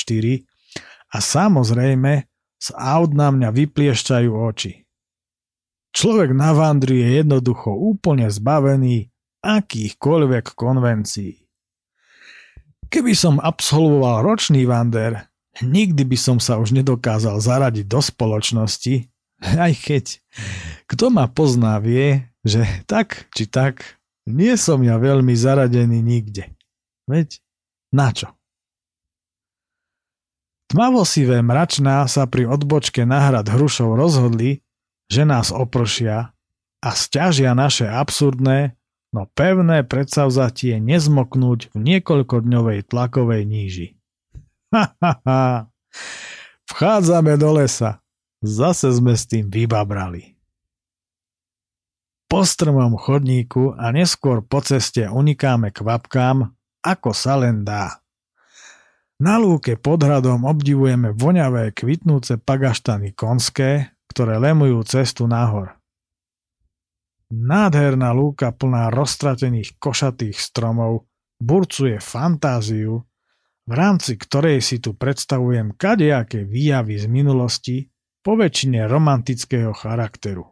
S1: a samozrejme z aut na mňa vypliešťajú oči. Človek na vandri je jednoducho úplne zbavený akýchkoľvek konvencií. Keby som absolvoval ročný vander, nikdy by som sa už nedokázal zaradiť do spoločnosti, aj keď kto ma pozná vie, že tak či tak nie som ja veľmi zaradený nikde. Veď na čo? Tmavosivé mračná sa pri odbočke na hrad Hrušov rozhodli, že nás opršia a stiažia naše absurdné, no pevné predsavzatie nezmoknúť v niekoľkodňovej tlakovej níži. Ha, ha, ha. Vchádzame do lesa. Zase sme s tým vybabrali. po strmom chodníku a neskôr po ceste unikáme kvapkám, ako sa len dá. Na lúke pod hradom obdivujeme voňavé kvitnúce pagaštany konské, ktoré lemujú cestu nahor. Nádherná lúka plná roztratených košatých stromov burcuje fantáziu, v rámci ktorej si tu predstavujem kadejaké výjavy z minulosti, po väčšine romantického charakteru.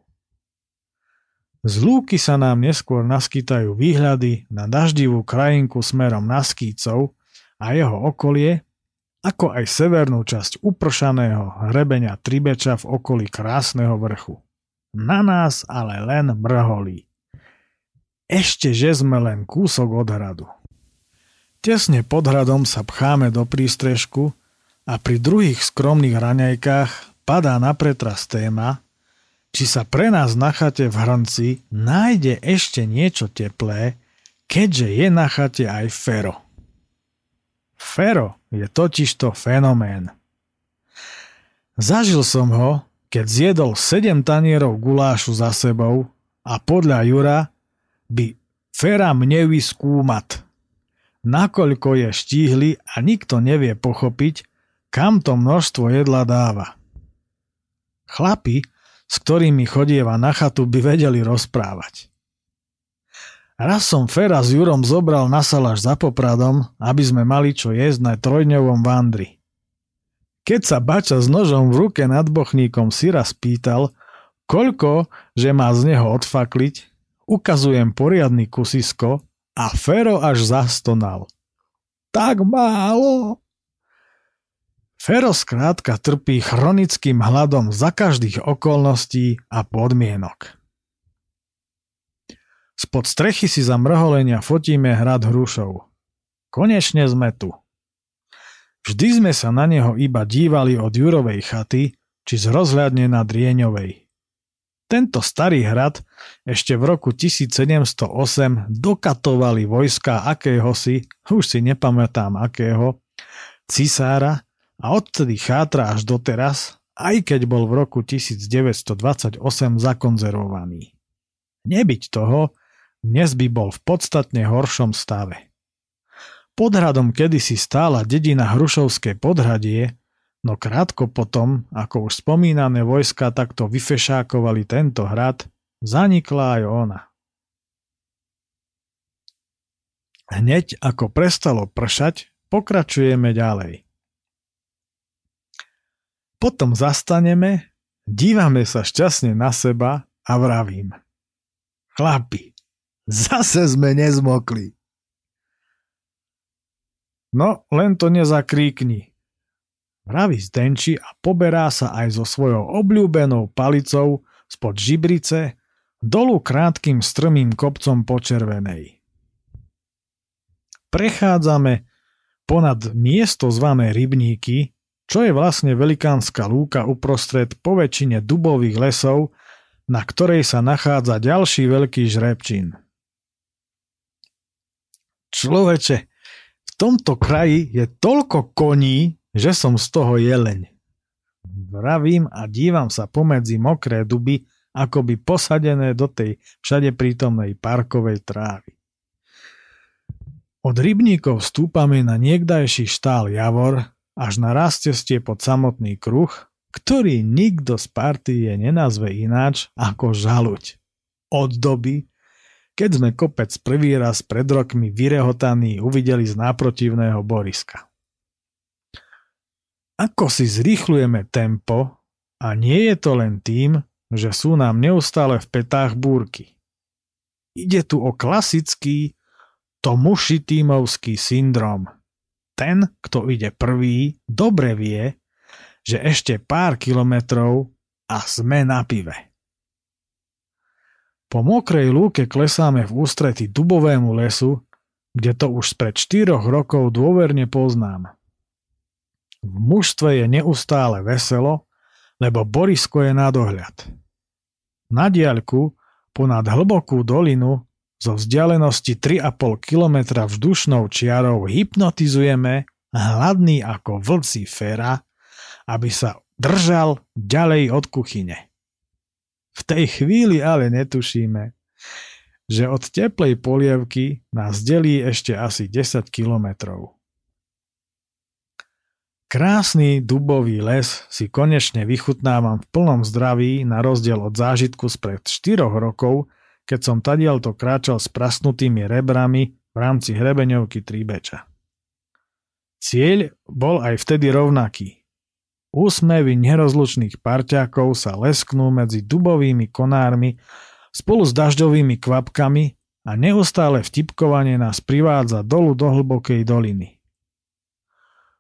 S1: Z lúky sa nám neskôr naskytajú výhľady na daždivú krajinku smerom na Skýcov a jeho okolie, ako aj severnú časť upršaného hrebenia Tribeča v okolí krásneho vrchu. Na nás ale len mrholí. Ešte, že sme len kúsok od hradu. Tesne pod hradom sa pcháme do prístrežku a pri druhých skromných raňajkách padá na pretras téma, či sa pre nás na chate v hrnci nájde ešte niečo teplé, keďže je na chate aj Fero. Fero je totižto fenomén. Zažil som ho, keď zjedol 7 tanierov gulášu za sebou a podľa Jura by Fera mne vyskúmat. Nakoľko je štíhly a nikto nevie pochopiť, kam to množstvo jedla dáva. Chlapi, s ktorými chodieva na chatu, by vedeli rozprávať. Raz som Fera s Jurom zobral na salaš za popradom, aby sme mali čo jesť na trojdňovom vandri. Keď sa bača s nožom v ruke nad bochníkom syra spýtal, koľko, že má z neho odfakliť, ukazujem poriadny kusisko a Fero až zastonal. Tak málo! Fero skrátka trpí chronickým hladom za každých okolností a podmienok. Spod strechy si za mrholenia fotíme hrad hrušov. Konečne sme tu. Vždy sme sa na neho iba dívali od Jurovej chaty či z rozhľadne na Drieňovej. Tento starý hrad ešte v roku 1708 dokatovali vojska akéhosi, už si nepamätám akého, cisára a odtedy chátra až doteraz, aj keď bol v roku 1928 zakonzervovaný. Nebyť toho, dnes by bol v podstatne horšom stave. Pod hradom kedysi stála dedina Hrušovské podhradie, no krátko potom, ako už spomínané vojska takto vyfešákovali tento hrad, zanikla aj ona. Hneď ako prestalo pršať, pokračujeme ďalej. Potom zastaneme, dívame sa šťastne na seba a vravím. Chlapi, zase sme nezmokli. No, len to nezakríkni. Vraví Zdenči a poberá sa aj so svojou obľúbenou palicou spod žibrice dolu krátkým strmým kopcom po červenej. Prechádzame ponad miesto zvané Rybníky, čo je vlastne velikánska lúka uprostred poväčšine dubových lesov, na ktorej sa nachádza ďalší veľký žrebčín. Človeče, tomto kraji je toľko koní, že som z toho jeleň. Vravím a dívam sa pomedzi mokré duby, akoby posadené do tej všade prítomnej parkovej trávy. Od rybníkov stúpame na niekdajší štál Javor až na rastestie pod samotný kruh, ktorý nikto z partie nenazve ináč ako žaluť. Od doby, keď sme kopec prvý raz pred rokmi vyrehotaný uvideli z náprotivného Boriska. Ako si zrýchlujeme tempo a nie je to len tým, že sú nám neustále v petách búrky. Ide tu o klasický tomušitímovský syndrom. Ten, kto ide prvý, dobre vie, že ešte pár kilometrov a sme na pive. Po mokrej lúke klesáme v ústrety dubovému lesu, kde to už spred 4 rokov dôverne poznám. V mužstve je neustále veselo, lebo Borisko je na dohľad. Na diaľku, ponad hlbokú dolinu, zo vzdialenosti 3,5 km vzdušnou čiarou hypnotizujeme hladný ako vlci fera, aby sa držal ďalej od kuchyne. V tej chvíli ale netušíme, že od teplej polievky nás delí ešte asi 10 kilometrov. Krásny dubový les si konečne vychutnávam v plnom zdraví na rozdiel od zážitku spred 4 rokov, keď som tadielto kráčal s prasnutými rebrami v rámci hrebeňovky Tríbeča. Cieľ bol aj vtedy rovnaký. Úsmevy nerozlučných parťákov sa lesknú medzi dubovými konármi spolu s dažďovými kvapkami a neustále vtipkovanie nás privádza dolu do hlbokej doliny.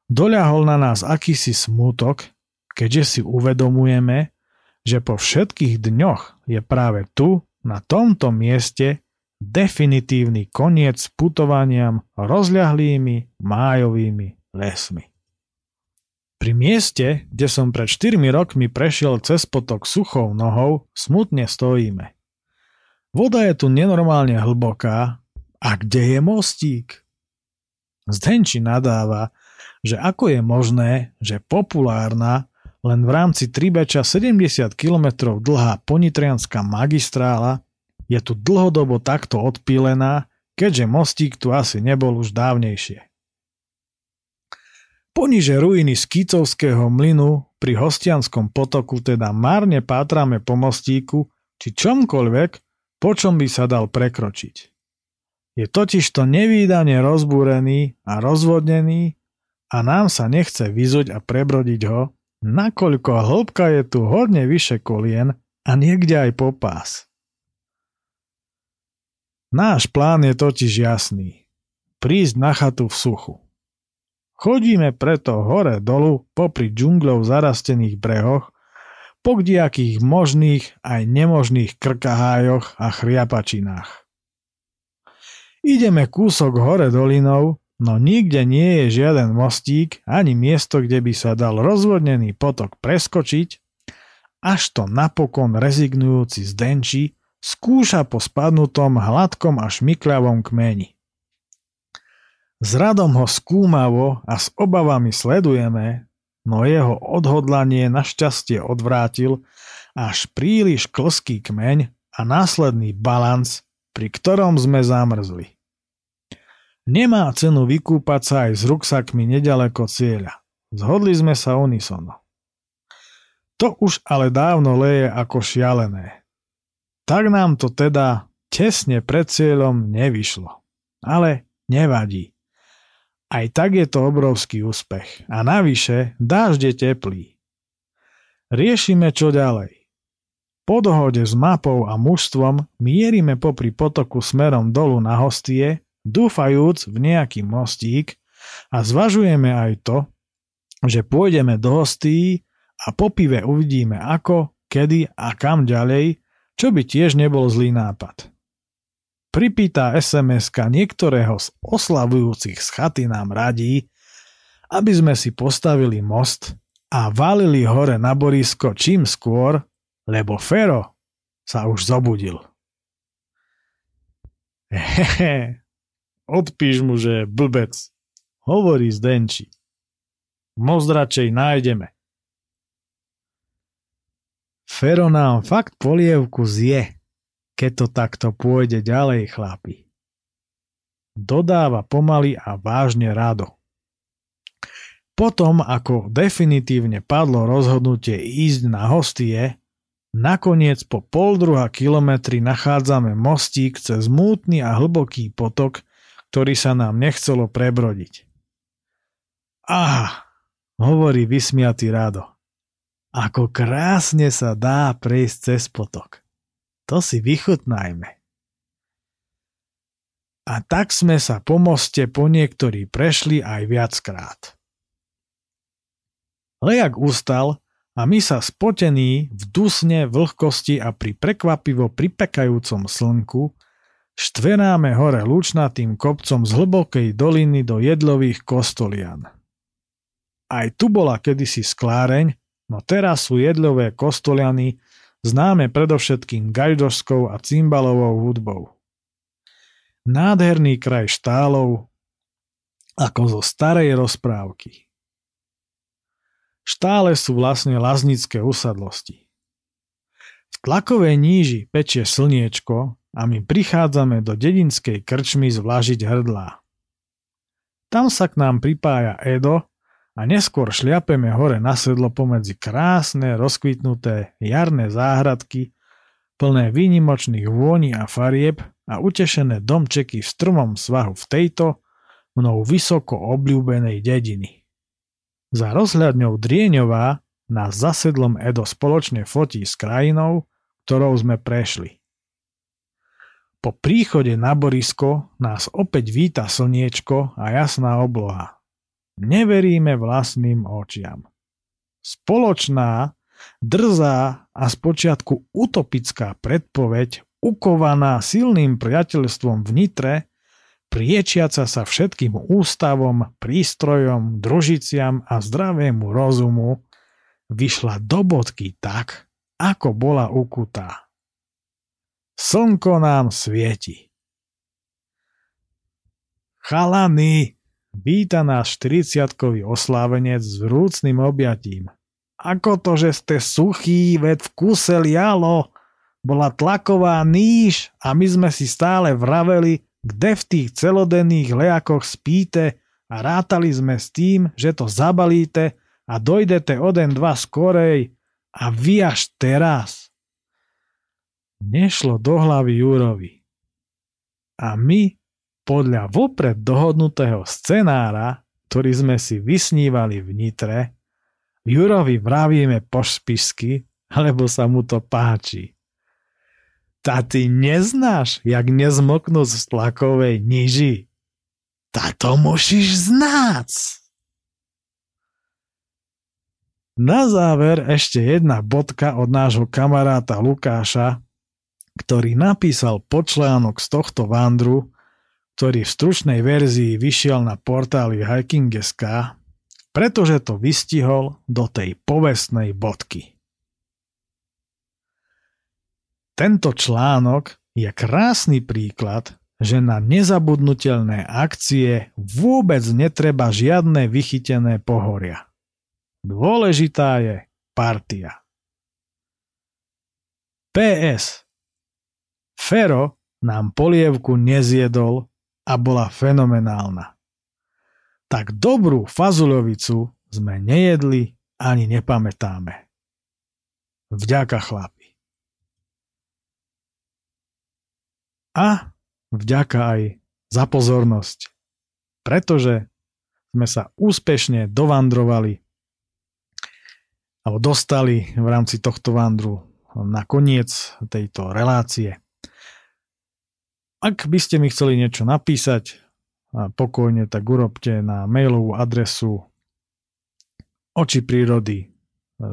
S1: Doľahol na nás akýsi smútok, keďže si uvedomujeme, že po všetkých dňoch je práve tu, na tomto mieste, definitívny koniec putovaniam rozľahlými májovými lesmi. Pri mieste, kde som pred 4 rokmi prešiel cez potok suchou nohou, smutne stojíme. Voda je tu nenormálne hlboká. A kde je mostík? Zdenči nadáva, že ako je možné, že populárna, len v rámci Tribeča 70 km dlhá ponitrianská magistrála je tu dlhodobo takto odpílená, keďže mostík tu asi nebol už dávnejšie. Poniže ruiny Skýcovského mlynu pri Hostianskom potoku teda márne pátrame po mostíku či čomkoľvek, po čom by sa dal prekročiť. Je totiž to nevýdane rozbúrený a rozvodnený a nám sa nechce vyzuť a prebrodiť ho, nakoľko hĺbka je tu hodne vyše kolien a niekde aj po pás. Náš plán je totiž jasný. Prísť na chatu v suchu. Chodíme preto hore dolu popri džungľov zarastených brehoch po kdiakých možných aj nemožných krkahájoch a chriapačinách. Ideme kúsok hore dolinou, no nikde nie je žiaden mostík ani miesto, kde by sa dal rozvodnený potok preskočiť, až to napokon rezignujúci zdenči skúša po spadnutom hladkom a šmikľavom kmeni. S radom ho skúmavo a s obavami sledujeme, no jeho odhodlanie našťastie odvrátil až príliš klský kmeň a následný balans, pri ktorom sme zamrzli. Nemá cenu vykúpať sa aj s ruksakmi nedaleko cieľa. Zhodli sme sa unisono. To už ale dávno leje ako šialené. Tak nám to teda tesne pred cieľom nevyšlo. Ale nevadí. Aj tak je to obrovský úspech. A navyše, dážď je teplý. Riešime čo ďalej. Po dohode s mapou a mužstvom mierime popri potoku smerom dolu na hostie, dúfajúc v nejaký mostík a zvažujeme aj to, že pôjdeme do hostí a po pive uvidíme ako, kedy a kam ďalej, čo by tiež nebol zlý nápad. Pripýta sms niektorého z oslavujúcich z chaty nám radí, aby sme si postavili most a valili hore na borisko čím skôr, lebo Fero sa už zobudil. Hehe, odpíš mu, že je blbec, hovorí Zdenči. Most radšej nájdeme. Fero nám fakt polievku zje, keď to takto pôjde ďalej, chlapi. Dodáva pomaly a vážne rado. Potom, ako definitívne padlo rozhodnutie ísť na hostie, nakoniec po pol druha kilometri nachádzame mostík cez mútny a hlboký potok, ktorý sa nám nechcelo prebrodiť. Aha, hovorí vysmiatý Rado. Ako krásne sa dá prejsť cez potok. To si vychutnajme. A tak sme sa po moste po niektorí prešli aj viackrát. Lejak ustal a my sa spotení v dusne, vlhkosti a pri prekvapivo pripekajúcom slnku štvenáme hore lúčnatým kopcom z hlbokej doliny do jedlových kostolian. Aj tu bola kedysi skláreň, no teraz sú jedlové kostoliany známe predovšetkým gajdošskou a cymbalovou hudbou. Nádherný kraj štálov ako zo starej rozprávky. Štále sú vlastne laznické usadlosti. V tlakovej níži pečie slniečko a my prichádzame do dedinskej krčmy zvlážiť hrdlá. Tam sa k nám pripája Edo a neskôr šliapeme hore na sedlo pomedzi krásne, rozkvitnuté jarné záhradky, plné výnimočných vôni a farieb a utešené domčeky v strmom svahu v tejto, mnou vysoko obľúbenej dediny. Za rozhľadňou Drieňová nás zasedlom Edo spoločne fotí s krajinou, ktorou sme prešli. Po príchode na Borisko nás opäť víta slniečko a jasná obloha. Neveríme vlastným očiam. Spoločná, drzá a spočiatku utopická predpoveď, ukovaná silným priateľstvom v Nitre, priečiaca sa všetkým ústavom, prístrojom, družiciam a zdravému rozumu, vyšla do bodky tak, ako bola ukutá. Slnko nám svieti. Chalany, víta nás 40 oslávenec s vrúcným objatím. Ako to, že ste suchý, ved v kuse lialo, bola tlaková níž a my sme si stále vraveli, kde v tých celodenných lejakoch spíte a rátali sme s tým, že to zabalíte a dojdete o den dva skorej a vy až teraz nešlo do hlavy Júrovi. A my, podľa vopred dohodnutého scenára, ktorý sme si vysnívali v Nitre, Jurovi vravíme po špisky, lebo sa mu to páči. Ta ty neznáš, jak nezmoknúť z tlakovej niži. Ta to musíš znáť. Na záver ešte jedna bodka od nášho kamaráta Lukáša, ktorý napísal počlánok z tohto vandru, ktorý v stručnej verzii vyšiel na portáli Hiking.sk, pretože to vystihol do tej povestnej bodky. Tento článok je krásny príklad, že na nezabudnutelné akcie vôbec netreba žiadne vychytené pohoria. Dôležitá je partia. PS. Fero nám polievku nezjedol a bola fenomenálna. Tak dobrú fazulovicu sme nejedli ani nepamätáme. Vďaka chlapi. A vďaka aj za pozornosť, pretože sme sa úspešne dovandrovali alebo dostali v rámci tohto vandru na koniec tejto relácie. Ak by ste mi chceli niečo napísať, pokojne tak urobte na mailovú adresu oči prírody, e,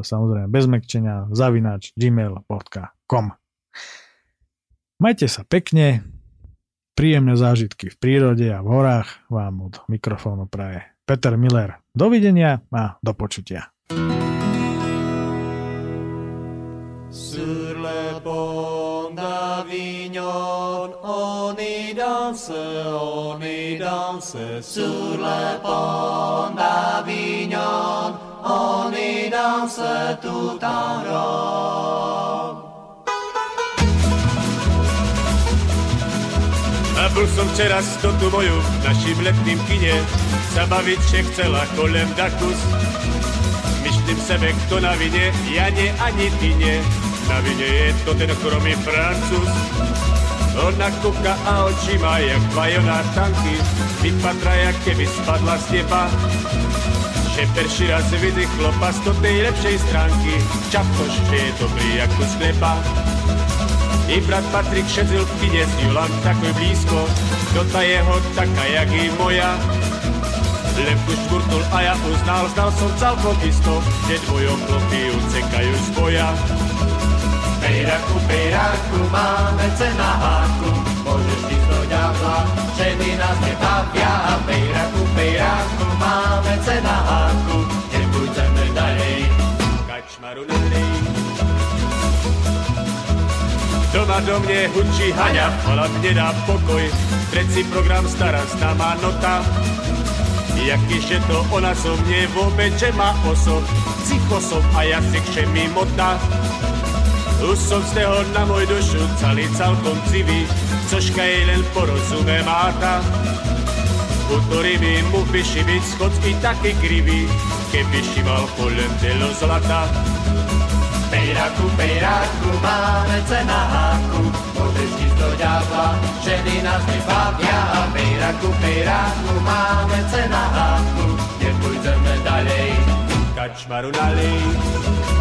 S1: samozrejme bez mekčenia, zavinač gmail.com. Majte sa pekne, príjemné zážitky v prírode a v horách vám od mikrofónu praje Peter Miller. Dovidenia a do počutia. Sur le pont d'Avignon, on y danse, on y danse. Sur le pont d'Avignon, on y danse tout en rond.
S3: A byl som včera s tu moju v našim letným kine sa baviť že chcela kolem dakus. Myslím sebe, kto na vine, ja nie ani ty nie. Na vine je to ten chromý francúz. Ona kúka a oči má jak vajoná tanky, vypadra jak keby spadla z neba. Že perší raz vydýchlo pas do tej lepšej stránky, čaptoš, že je dobrý jak kus chleba. I brat Patrik šedzil v kine s Julan takoj blízko, do ta jeho taká jak i moja. Lepku škurtnul a ja uznal, znal som celkom isto, že dvojom chlopí ucekajú z boja.
S2: Pejraku, pejraku, máme ce na háku, môžeš ísť do ďabla, ženy nás nebavia. Pejraku, pejraku, máme ce na háku, nepôjdeme ďalej.
S3: Kačmaru nalej. Doma do mne hučí Haňa, ale mne dá pokoj, preci program stará známa nota. Jakýže to ona so mne vôbec, že má oso, psycho som a jazyk, že mi motá. Už som z toho na môj dušu celý celkom civý, cožka jej len porozumie máta. U ktorými mu vyši byť schodky taký krivý, keby šival kolem bylo zlata.
S2: Pejraku, pejraku, máme ce na háku, ísť do ďábla, ženy nás nebavia. Pejraku, pejraku, máme ce na háku, nepôjdeme ďalej.
S3: Kačmaru nalej.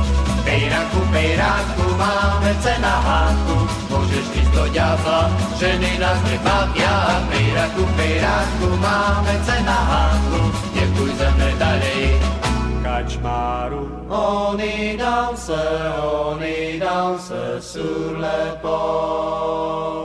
S2: Pejraku, pejraku, máme ce na háku, môžeš ísť do ďábla, ženy nás nebavia. Pejraku, pejraku, máme ce na háku, nepôjdeme ďalej
S3: kačmáru.
S2: On y danse, on y danse sur les bords.